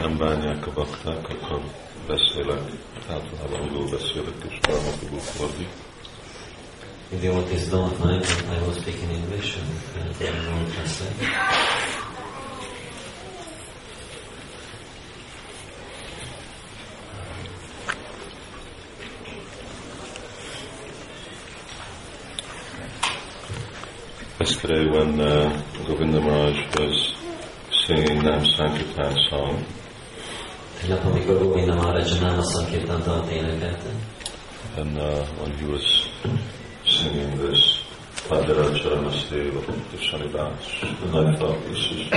nem, bánják a bakták, akkor beszélek, általában angolul beszélek, és tudok fordítani. If the authorities don't mind, I will speak in English and, I will translate. Yesterday when uh, Govinda Maharaj was singing Nam Sankirtan song, Tegnap, amikor Govinda Maharaj Náma Sankirtan dalt énekelte, and uh, when he was singing this Padaracharana Seva Shanidas, and I thought this is,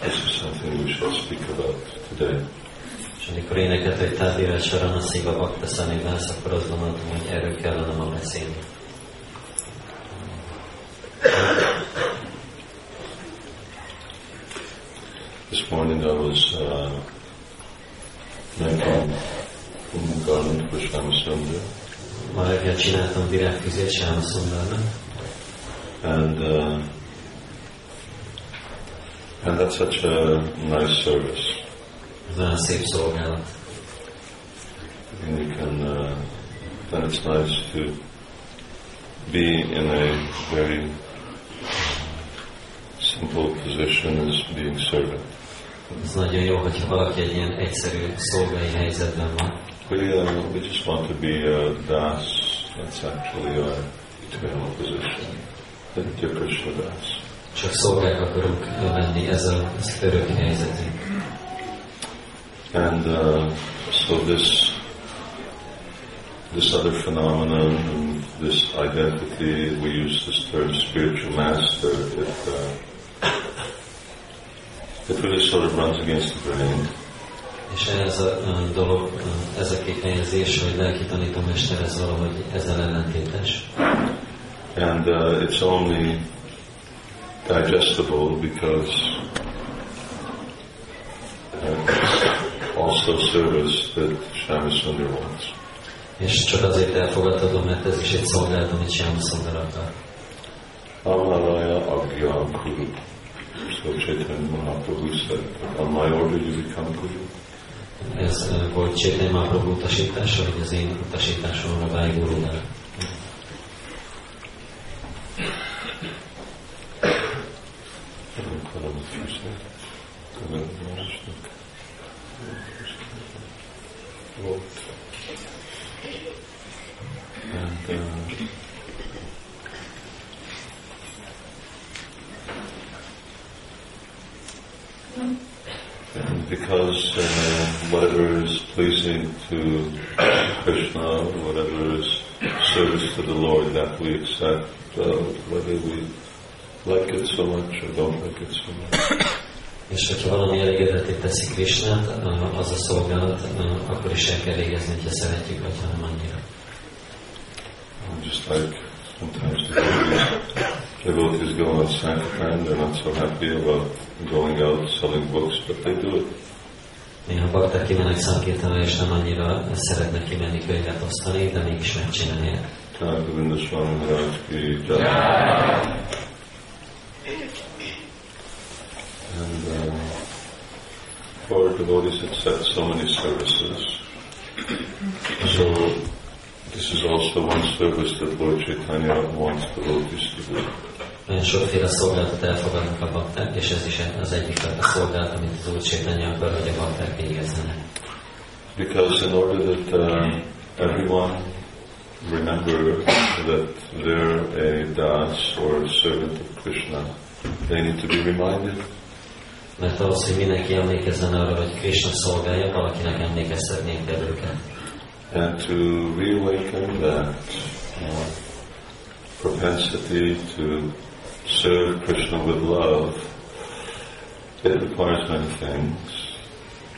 this is something we should speak about today. és amikor énekelt, hogy Tádira Sarana Sziva Bakta Szanivász, akkor azt gondoltam, hogy erről kellene ma beszélni. This morning I was uh, making a garland for Shamasundar, Ma reggel csináltam virágfüzét Sáma Szundarnak, and uh, and that's such a nice service. ez nagyon szép szolgálat. And you can, uh, and it's nice to be in a very simple position as being servant. Ez nagyon jó, hogyha valaki egy ilyen egyszerű szolgai helyzetben van. We, uh, we just want to be a das. That's actually our eternal position. Nitya Krishna das. Csak szolgák akarunk lenni, ez a ez örök helyzetünk. And uh, so this this other phenomenon, this identity, we use this term spiritual master. It uh, it really sort of runs against the grain. És ez a dolog, ez a kifejezés, hogy lelki tanítómester, ez valahogy ezzel ellentétes. And uh, it's only digestible because uh, it's also service that Shamasundar wants. És csak azért elfogadhatom, mert ez is egy szolgálat, amit Sáma Szundar akar. Amaraya Agya Kuru. So Chaitanya Mahaprabhu said, on my order you become. Ez ö, volt Csétany Mahaprabhu utasítása, hogy az én utasításomra válj gurúnak. And, uh, and because uh, whatever is pleasing to Krishna, whatever is service to the Lord, that we accept, uh, whether we like it so much or don't like it so much. És hogyha valami elégedetté teszi Krisnát, az a szolgálat, akkor is el kell végezni, hogyha szeretjük, vagy ha nem annyira. Just like sometimes the devotees, devotees go on Sankirtan, they're not so happy about going out selling books, but they do it. Néha bakták kimennek szankírtanra, és nem annyira szeretnek kimenni könyvet osztani, de mégis megcsinálják. Uh, Swami Maharaj ki devotees it set so many services. So this is also one service that Lord Chaitanya wants devotees to do. Nagyon sokféle szolgálatot elfogadnak a bakták, és ez is az egyik a szolgálat, amit az Úr Csétanya akar, hogy a bakták végezzenek. Because in order that uh, everyone remember that they're a das or a servant of Krishna, they need to be reminded. Mert ahhoz, hogy mindenki emlékezzen arra, hogy Krishna szolgálja, valakinek kell őket. And to reawaken that uh, propensity to serve Krishna with love, it requires many things.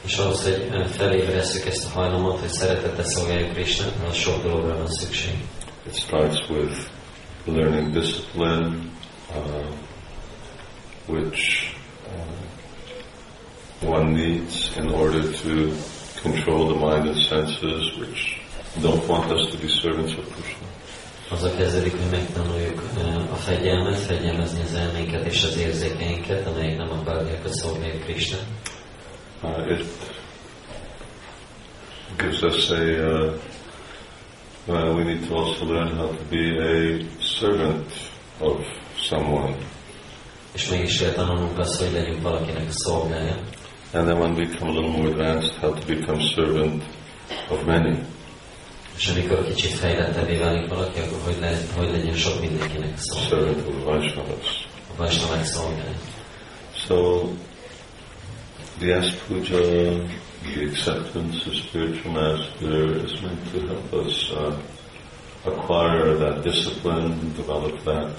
És ahhoz, hogy ö, felébresszük ezt a hajlamot, hogy szeretettel szolgáljuk Krishnát, az sok dologra van szükség. It starts with learning discipline, uh, which uh, one needs in order to control the mind and senses, which don't want us to be servants of Krishna. Azzal kezdődik, hogy megtanuljuk a fegyelmet, fegyelmezni az elménket és az érzékeinket, amelyek hogy szolgáljuk Krishna. Uh, it gives us a, uh, well, we need to also learn how to be a servant of someone. És mégis kell tanulnunk azt, hogy legyünk valakinek a szolgája. And then when we become a little more advanced, how to become servant of many. És amikor kicsit fejlettebbé válik valaki, akkor hogy, le, hogy legyen sok mindenkinek a. Servant of the Vaishnavas. A Vajsnavák szolgája. So, the Puja, the acceptance of spiritual master is meant to help us uh, acquire that discipline, develop that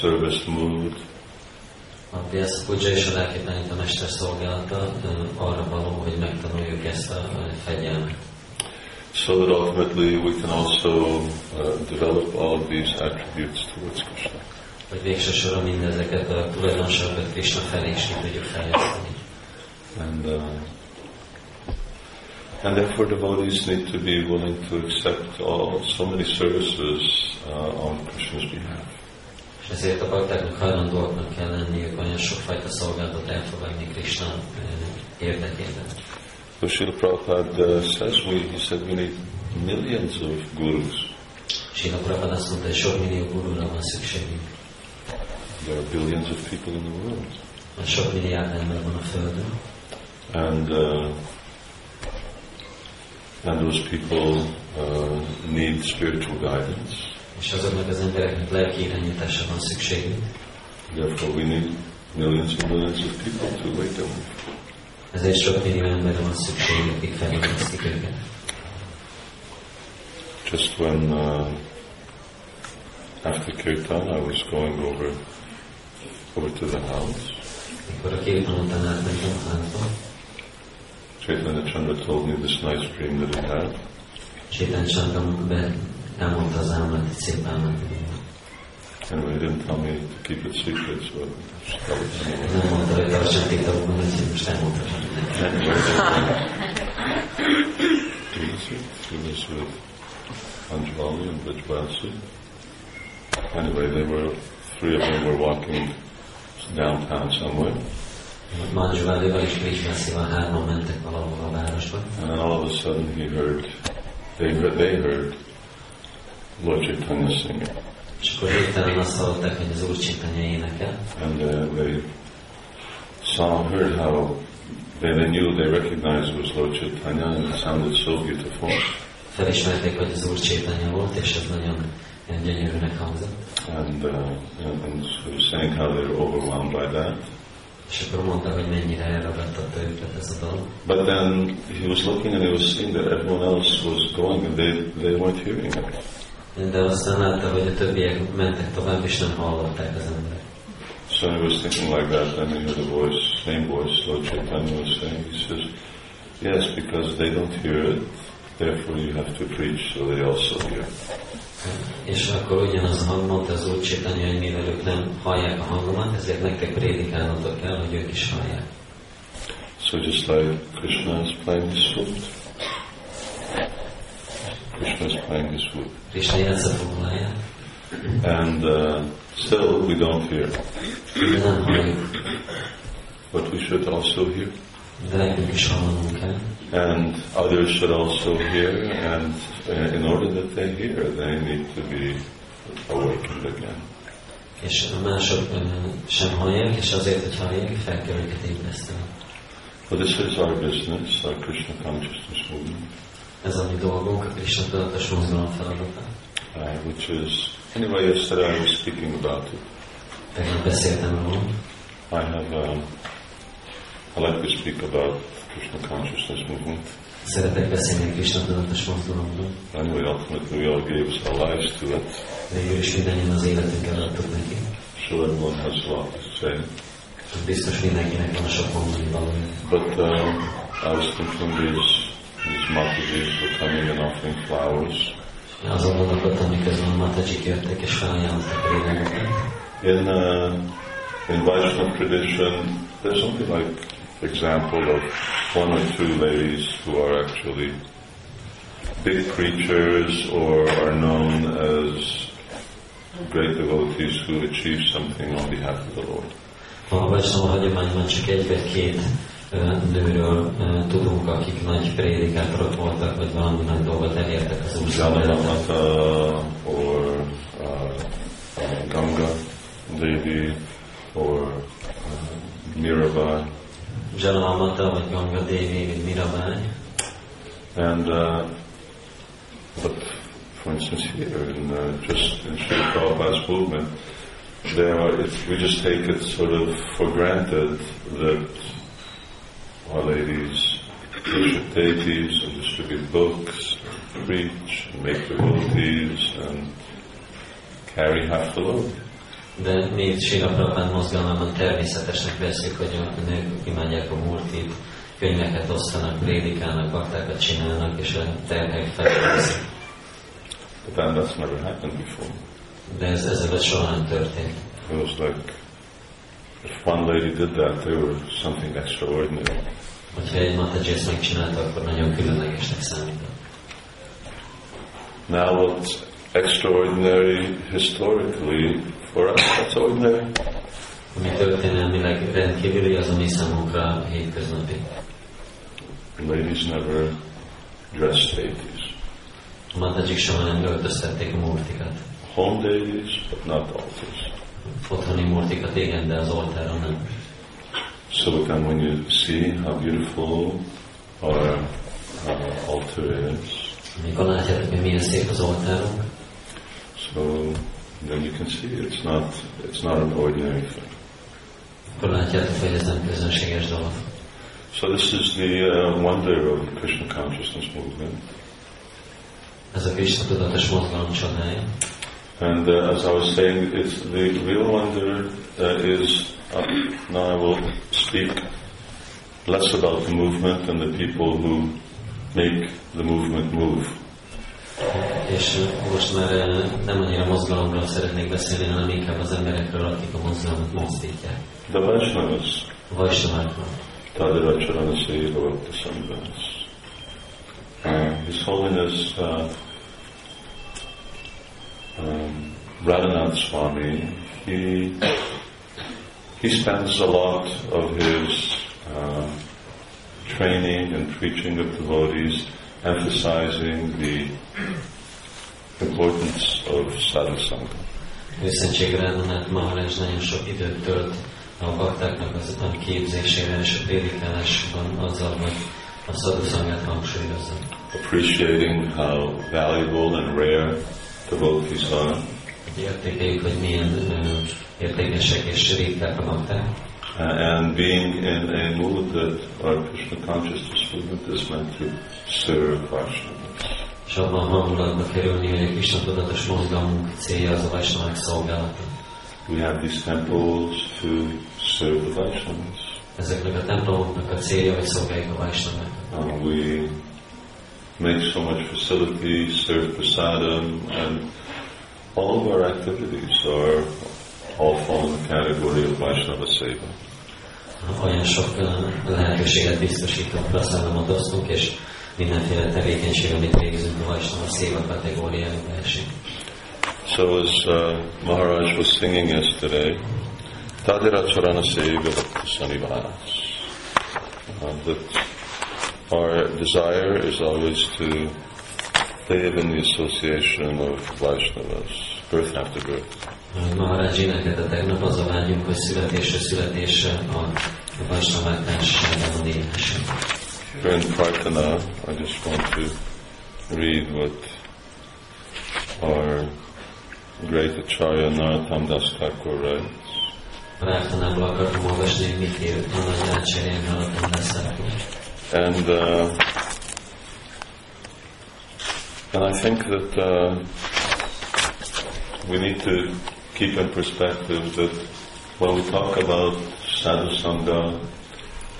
service mood, A Vyasa Puja és a lelki tanít a mester szolgálata arra való, hogy megtanuljuk ezt a fegyelmet. so that ultimately we can also uh, develop all of these attributes towards Krishna. Hogy végső soron mindezeket a tulajdonságokat Krishna felé is ki tudjuk fejleszteni. And, uh, and therefore devotees need to be willing to accept all, so many services uh, on Krishna's behalf. És ezért a baktáknak hajlandóaknak kell lenniük olyan sokfajta szolgálatot elfogadni Krishna ö, érdekében. So Srila Prabhupada uh, says, we, he said we need millions of gurus. Sila Prabhupada azt mondta, hogy sok millió gurúra van szükségünk. There are billions of people in the world. Van sok milliárd ember van a Földön, And, uh, and those people uh, need spiritual guidance. És azoknak az embereknek lelki irányításra van szükségünk. Therefore we need millions and millions of people to wake them. Ezért sok millió emberre van szükségünk, akik felébresztik őket. Just when uh, after kirtan I was going over over to the house, Mikor a kirtan után átmentem a házba, Chaitanya Chandra told me this nice dream that he had. Sétán Chandram be elmondta az álmát, egy szép álmát. Anyway, he didn't tell me to keep it secret, so I just tell it anyway. Nem mondta, hogy tartsam titokban, úgyhogy most elmondta. He was, he was with Anjali and Vijvasi. Anyway, they were, three of them were walking downtown somewhere, Manzsuválival és Krishnászival hárman mentek valahol a városba, and then all of a sudden he heard, they heard, they heard Lord Chaitanya singing, és akkor hirtelen azt hallották, hogy az Úr Csitanya énekel, and uh, they saw, heard how they, they knew, they recognized it was Lord Chaitanya, and it sounded so beautiful. felismerték, hogy az Úr Csitanya volt, és ez nagyon nagyon gyönyörűnek hangzott. And, uh, and, and of saying how they were overwhelmed by that. És akkor mondta, hogy mennyire elragadtatta őket ez a dolog. But then he was looking and he was seeing that everyone else was going and they, they weren't hearing it. De aztán látta, hogy a többiek mentek tovább, és nem hallották az emberek. So he was thinking like that, then he heard a voice, same voice, Lord Chaitanya was saying, he says, yes, because they don't hear it, therefore you have to preach so they also hear. És akkor ugyanaz hang mondta az Úr Csitanya, hogy mivel ők nem hallják a hangomat, ezért nektek prédikálnotok kell, hogy ők is hallják. So just like Krishna is playing his flute, Playing his flute, Krishna játsza formuláját, and uh, still we don't hear, de nem halljuk, but we should also hear. de nekünk is hallanunk kell. And others should also hear, and uh, in order that they hear, they need to be awakened again. És mások sem hallják, és azért, hogy hallják, fel kell őket ébreszteni. But this is our business, our Krishna consciousness movement, Ez a mi dolgunk, a Krishna tudatos mozgalom feladata. uh, which is, anyway, yesterday I was speaking about it. Tegnap beszéltem róla. I have, um, I like to speak about Krishna consciousness movement. Szeretek beszélni a Krishna tudatos mozgalomról. Anyway, ultimately we all gave our lives to it, Végül is mindannyian az életünket adtuk neki. so everyone has a lot to say. Biztos mindenkinek van sok mondani valója. But um, I was thinking these, these Matajis were coming and offering flowers. Azon gondolkodtam, miközben a Matajik jöttek és felajánlottak. In, uh, in Vaishnava tradition, there's only like example of one or two ladies who are actually big preachers or are known as great devotees who achieve something on behalf of the Lord. A Vaisnava hagyományban csak egy vagy két nőről tudunk, akik nagy prédikátorok voltak, valami nagy dolgot elértek az or uh, Ganga Devi or uh, Mirabai. Jalamata vagy Ganga Devi vagy Mirabai. And uh, but for instance here in uh, just in Sri Prabhupada's movement, there are, we just take it sort of for granted that our ladies worship deities and distribute books, preach, and make devotees, and carry half the load. De mi Sila Prabhupád mozgalmában természetesnek veszük, hogy a nők imádják a murtit, könyveket osztanak, prédikálnak, baktákat csinálnak, és a terhek felveszik. But then that's never happened before. De ez ezelőtt soha nem történt. It was like, if one lady did that, they were something extraordinary. Hogyha egy Mataji ezt megcsinálta, akkor nagyon különlegesnek számított. Now what's extraordinary historically for us, that's ordinary. Ami történelmileg rendkívüli, az a mi számunkra hétköznapi. Ladies never dressed deities. Matajik soha nem öltöztették a murtikat. Home deities, but not altars. Otthoni murtikat igen, de az oltáron nem. So then when you see how beautiful our uh, altar is, amikor látjátok, hogy milyen szép az oltárunk, so then you can see it's not it's not an ordinary thing. Akkor látjátok, hogy ez nem közönséges dolog. So this is the uh, wonder of the Krishna consciousness movement. Ez a Krishna tudatos mozgalom csodája. And uh, as I was saying, it's the real wonder uh, is uh, now I will speak less about the movement and the people who make the movement move. És most már nem annyira mozgalomról szeretnék beszélni, hanem inkább az emberekről, akik a mozgalmat mozdítják. The Vaishnavas. Vaishnavakról. Tadiracharana Bhakti Sanghas. Uh, His Holiness uh, um, Radhanath Swami, he, he spends a lot of his uh, training and preaching of devotees emphasizing the importance of sadhusanga. Őszentségre Maharaj nagyon sok időt tölt a baktáknak az képzésére és a prédikálásban azzal, hogy a sadhusangát hangsúlyozza. Appreciating how valuable and rare devotees are. A bakták. and being in a mood that our Krishna consciousness movement is meant to serve Vaishnavas. És abban hangulatba kerülni, hogy a Krishna tudatos mozgalmunk célja az a szolgálata. We have these temples to serve the Vaishnavas. Ezeknek a templomoknak a célja, hogy szolgáljuk a. Uh, we make so much facility, serve prasadam, and all of our activities are all fall in the category of Vaishnava Seva. Olyan sok lehetőséget biztosítunk, osztunk, és mindenféle tevékenység, amit végzünk a Vaishnava Seva kategóriájába esik. So as uh, Maharaj was singing yesterday, Tadira Charana Seva Sanivas. Uh, that our desire is always to live in the association of Vaishnavas, birth after birth. Maharaj énekelt tegnap, az a vágyunk, hogy születésre születésre a Vaishnavák társaságában élhessünk. Here in Prarthana, I just want to read what our great Acharya Narottam Das Thakur writes. Prártanából akartam olvasni, hogy mit ír a nagy Acharya Narottam Das Thakur. And uh, and I think that uh, we need to keep in perspective that when we talk about sadhu sangha,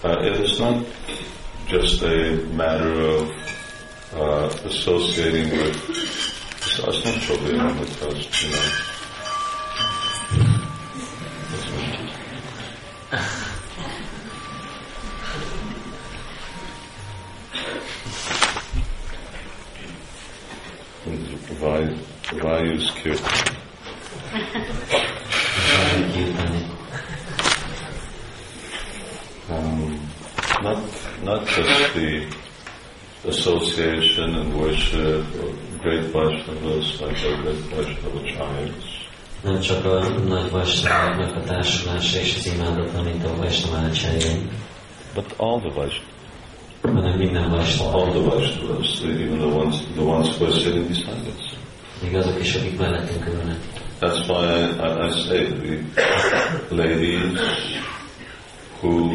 uh, it is not just a matter of uh, associating with. It's you know. Vayu's kirtan. not not just the association and worship of great Vaishnavas like our great Vaishnavacharyas. Nem csak a nagy a társulása és az imádata, mint a But all the Vaishnavas. hanem minden. All the Vaishnavas, even the ones the ones who are sitting beside us. Még azok is, akik mellettünk ülnek. That's why I, I, I say the ladies who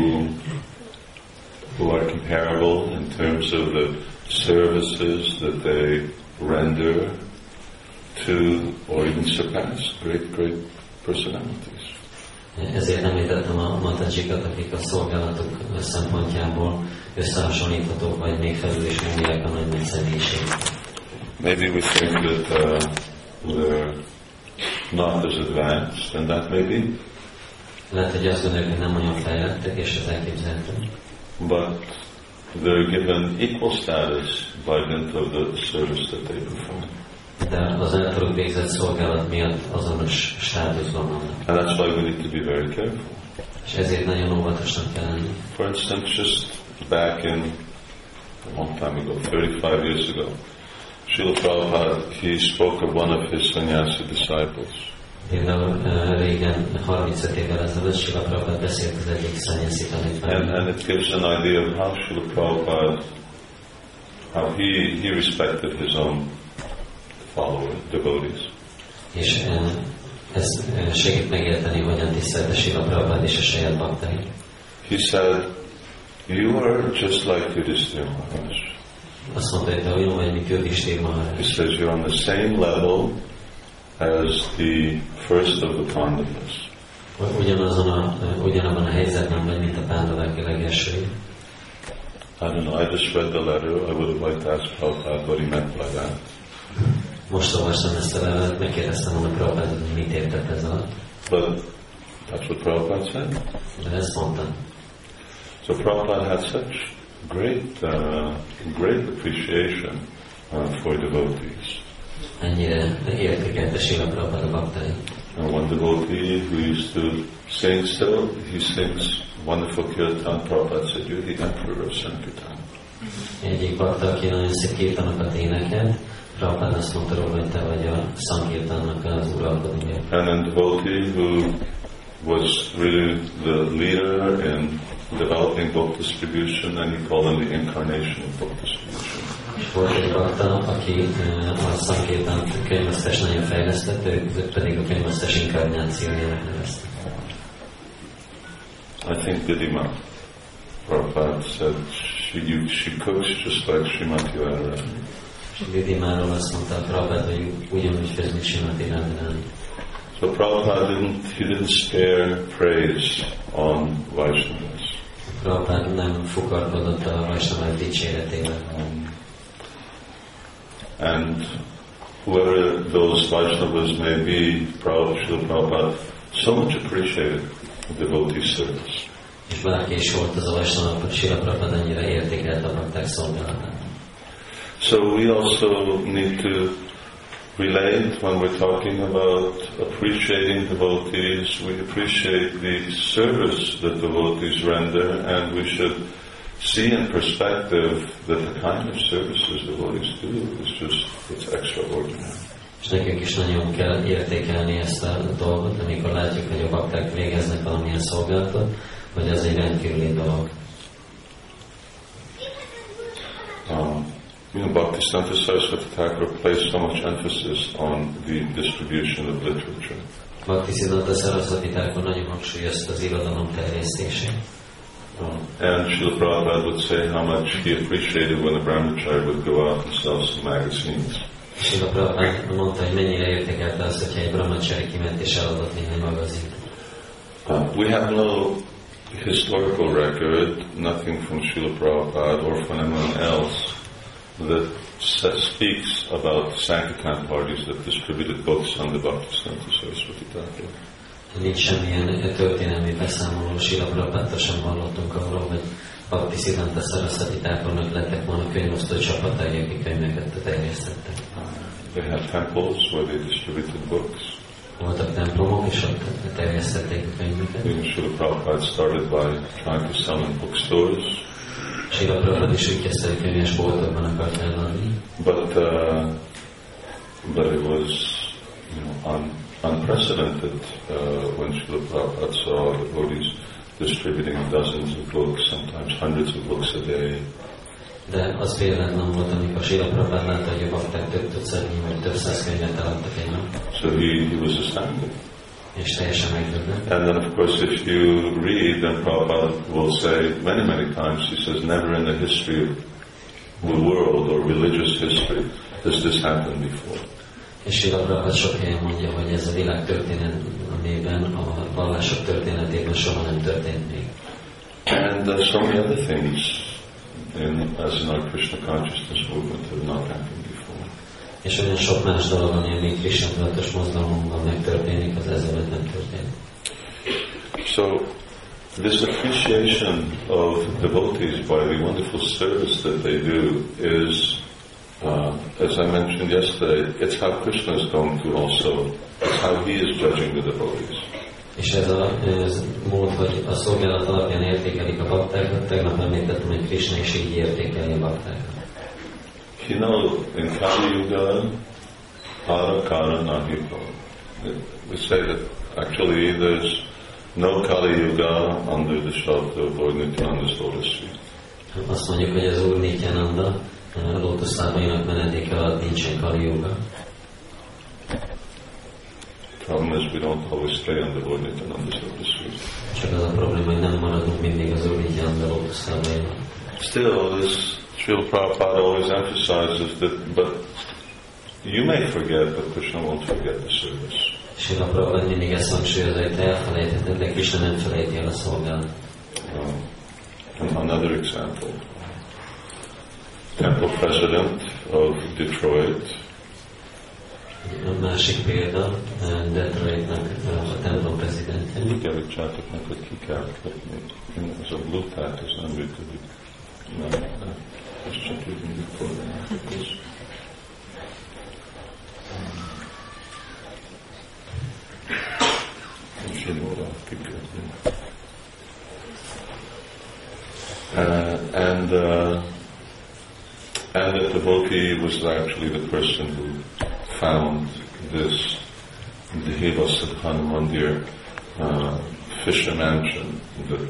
who are comparable in terms of the services that they render to or even surpass great great personalities. Ezért említettem a matajikat, akik a szolgálatok szempontjából összehasonlíthatók, vagy még felül is mondják a nagy személyiséget. Maybe we think that uh, they're not as advanced, and that may be, Lehet, hogy azt gondoljuk, hogy nem olyan fejlettek, és ez elképzelhető. but they're given equal status by dint of the service that they perform. De az általuk végzett szolgálat miatt azonos státuszban vannak. And that's why we need to be very careful. És ezért nagyon óvatosnak kell lenni. For instance, just back in a long time ago, 35 years ago, Srila Prabhupada, he spoke of one of his sannyasi disciples. Például régen, 35 évvel ezelőtt Prabhupada beszélt az egyik And, tanítványról. and it gives an idea of how Prabhupada, how he, he respected his own followers, devotees. És uh, ez uh, segít megérteni, hogyan tisztelte Sila Prabhupada és a saját baktai. He said, you are just like Yudhishthira Maharaj. Azt mondta, hogy te olyan vagy, mint Yudhishthir He Maharaj. says you're on the same level as the first of the Pandavas. Ugyanazon a, ugyanabban a helyzetben vagy, mint a pándavák legelsői. I don't know, I just read the letter. I would have liked to ask Prabhupada what he meant by that. Most olvastam ezt a levelet, megkérdeztem volna Prabhupada, hogy mit értett ez alatt. But that's what Prabhupada said. De ezt mondtam. So Prabhupada had such great, uh, great appreciation uh, for devotees. Ennyire értékelte Sila Prabhupada baktai. And one devotee who used to sing still, he sings wonderful kirtan. Prabhupada said, you're the emperor of Sankirtan. Mm-hmm. Egyik bakta, aki nagyon szép kirtanokat énekelt, Prabhupada azt mondta róla, hogy te vagy a Sankirtannak az uralkodója. And then devotee who was really the leader in developing book distribution, and he called him the incarnation of book distribution. Volt egy bakta, aki eh, a Sankirtan könyvesztes nagyon fejlesztett, őt pedig a könyvesztes inkarnációjának nevezte. I think Didima Prabhupada said she, you, she cooks just like Srimati Radharani. És Vidimáról azt mondta a Prabhupada, hogy ugyanúgy főz, mint Simati Radharani. So Prabhupada didn't, he didn't spare praise on Vaishnavas. Prabhupada nem fukarkodott a Vaisnavák dicséretével. And whoever those Vaishnavas may be, Prabhupada, Prabhupada so much appreciated the devotee service. És bárki is volt az a Vaisnavak, hogy Sila Prabhupada annyira értékelte a bakták szolgálatát. So we also need to relate when we're talking about appreciating devotees. We appreciate the service that devotees render, and we should see in perspective that the kind of services devotees do is just it's extraordinary. És nekünk is nagyon kell értékelni ezt a dolgot, amikor látjuk, hogy a bakták végeznek valamilyen szolgálatot, hogy ez egy rendkívüli dolog. Um, you know, Bhaktisiddhanta Saraswati Thakur placed so much emphasis on the distribution of literature. Bhakti Siddhanta Saraswati Thakur nagyon hangsúlyozta az irodalom terjesztését. Um, and Srila Prabhupada would say how much he appreciated when a brahmachari would go out and sell some magazines. És Prabhupada mondta, hogy mennyire értékelte azt, hogyha egy brahmachari kiment és eladott néhány magazint. Uh, we have no historical record, nothing from Srila Prabhupada or from anyone else that speaks about Sankirtan parties that distributed books on the Bhaktisiddhanta Saraswati Thakur. Nincs semmilyen történelmi beszámoló, Sila sem hallottunk arról, hogy Bhakti Siddhanta Saraswati Thakurnak lettek volna könyvosztó csapatai, akik könyveket terjesztettek. They had temples where they distributed books. Voltak templomok, és ott terjesztették a könyveket. Even Srila Prabhupada started by trying to sell in bookstores. Srila Prabhupada is úgy kezdte, hogy könyves boltokban akart eladni. But, uh, but it was you know, un, unprecedented uh, when Srila Prabhupada saw the devotees distributing dozens of books, sometimes hundreds of books a day. De az véletlen volt, amikor Srila Prabhupada látta, hogy a bakták több tucatnyi vagy több száz könyvet eladtak egy nap, So he, he was astounded. és teljesen megdöbbent. And then, of course, if you read, then Prabhupada will say many, many times, he says, never in the history of the world or religious history has this happened before. És Prabhupada sok helyen mondja, hogy ez a világ történetében, a vallások történetében soha nem történt még. And uh, so many other things in, as in our Krishna consciousness movement have not happened before. És olyan sok más dolog, ami a mi Krishna tudatos mozgalmunkban megtörténik, az ezelőtt nem történt. So, this appreciation of devotees by the wonderful service that they do is, uh, as I mentioned yesterday, it's how Krishna is going to also, it's how he is judging the devotees. És ez a ez mód, hogy a szolgálat alapján értékelik a baktákat, tegnap említettem, hogy Krishna is így értékeli a baktákat. You know, in Kali Yuga, Para Kana Nahipo. We say that actually there's no Kali Yuga under the shelter of Lord Nityananda's lotus feet. Azt mondjuk, hogy az Úr Nityananda lótuszlábainak menedéke alatt nincsen. Problem is we don't always stay under Lord Nityananda's lotus feet. Csak az a probléma, hogy nem maradunk mindig az Úr Nityananda lótuszlábainak. Still, this Srila Prabhupada always emphasizes that, but you may forget, but Krishna won't forget the service. Sila Prabhupada mindig ezt hangsúlyozza, hogy te elfelejtheted, de Krishna nem felejti el a szolgálat. Another example. Temple president of Detroit, A másik példa, eh, Detroitnak eh, a templom prezidentje. úgy kell, hogy csátaknak, hogy ki kell kötni. Ez a blue tag, ez nem működik. Nem. Ez csak így mindig koordinálkodik. Zsinóra kikötni. Uh, and uh, and the devotee was actually the person who found this Deva Sadhana Mandir uh, Fisher mansion that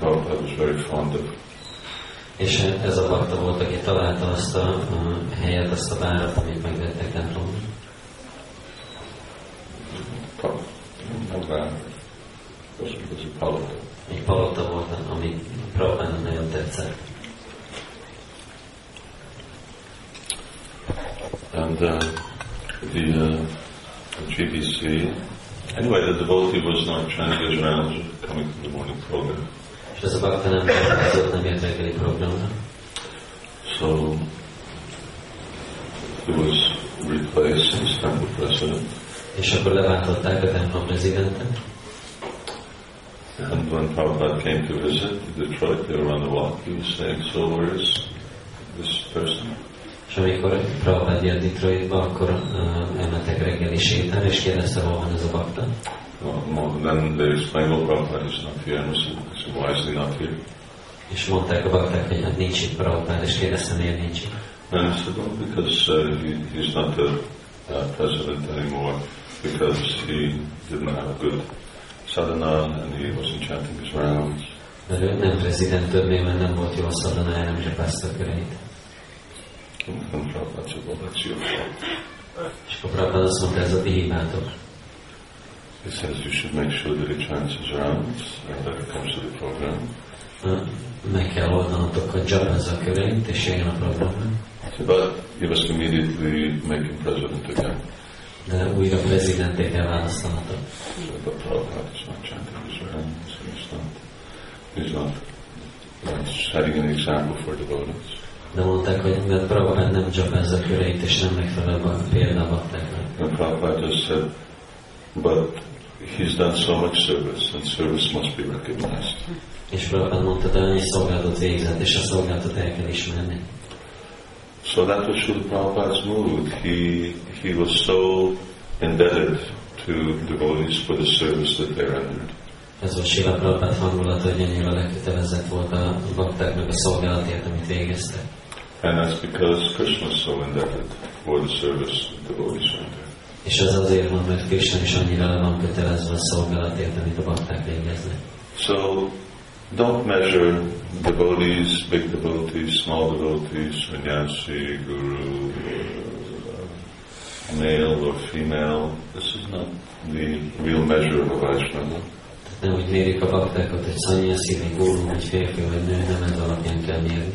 Prabhupada was very fond of. És ez a bakta volt, aki találta azt a, a helyet, azt a várat, amit megvettek templomban. Pa- Nem vár. Az igazi palota. Egy palota volt, ami Prabhupának nagyon tetszett. And uh, the, uh, the GBC, anyway, the devotee was not trying to get around coming to the morning program. És ez a bakta nem találkozott, nem ért reggeli programra. So he was replaced as temple president. És akkor leváltották a templom prezidentet. And when Prabhupada came to visit Detroit, they were on the walk. He was saying, "So where is this person?" És amikor Prabhupád jött Detroitba, akkor uh, elmentek reggeli sétálni, és kérdezte, hol van ez a bakta. Well, then they explained, "Well, Prabhupada is not here." And "Why is he not here?" És mondták a bakták, hogy hát nincs itt Prabhupád, és kérdezte, miért nincs itt. And I said, "Well, because uh, he, he's not the uh, president anymore, because he didn't have a good sadhana and he wasn't chanting his rounds." Mert ő nem prezident többé, mert nem volt jó szadanája, nem zsebázta a köreit. És akkor Prabhupád azt mondta, ez a ti hibátok. He says you should make sure that he chants his rounds and that he comes to the program. Meg kell oldanatok, a köreit, és jöjjön a programra. But you must immediately him president again. De újra prezidenté kell választanatok. So, but Prabhupada is not chanting his rounds. He's not. He's not. Setting an example for devotees. De mondták, hogy mert Prabhupád nem zsebázza a köreit, és nem megfelel a példa a baktáknak. And Prabhupada just said, but he's done so much service, and service must be recognized. És Prabhupád mondta, de annyi szolgálatot végzett, és a szolgálatot el kell ismerni. So that was Srila Prabhupada's mood. He he was so indebted to devotees for the service that they rendered. Ez volt Sila Prabhupád hangulat, hogy ennyire lekötelezett volt a baktáknak a szolgálatért, amit végeztek. And that's because Krishna is so indebted for the service of devotees right. És ez azért van, mert Krishna is annyira van kötelezve a szolgálatért, amit a bakták végeznek. So don't measure devotees, big devotees, small devotees, sannyasi, guru, uh, male or female. This is not the real measure of a Vaishnava. Nem úgy mérik a baktákat, hogy szanyaszi, vagy guru, vagy férfi, vagy nő, nem ez alapján kell mérni.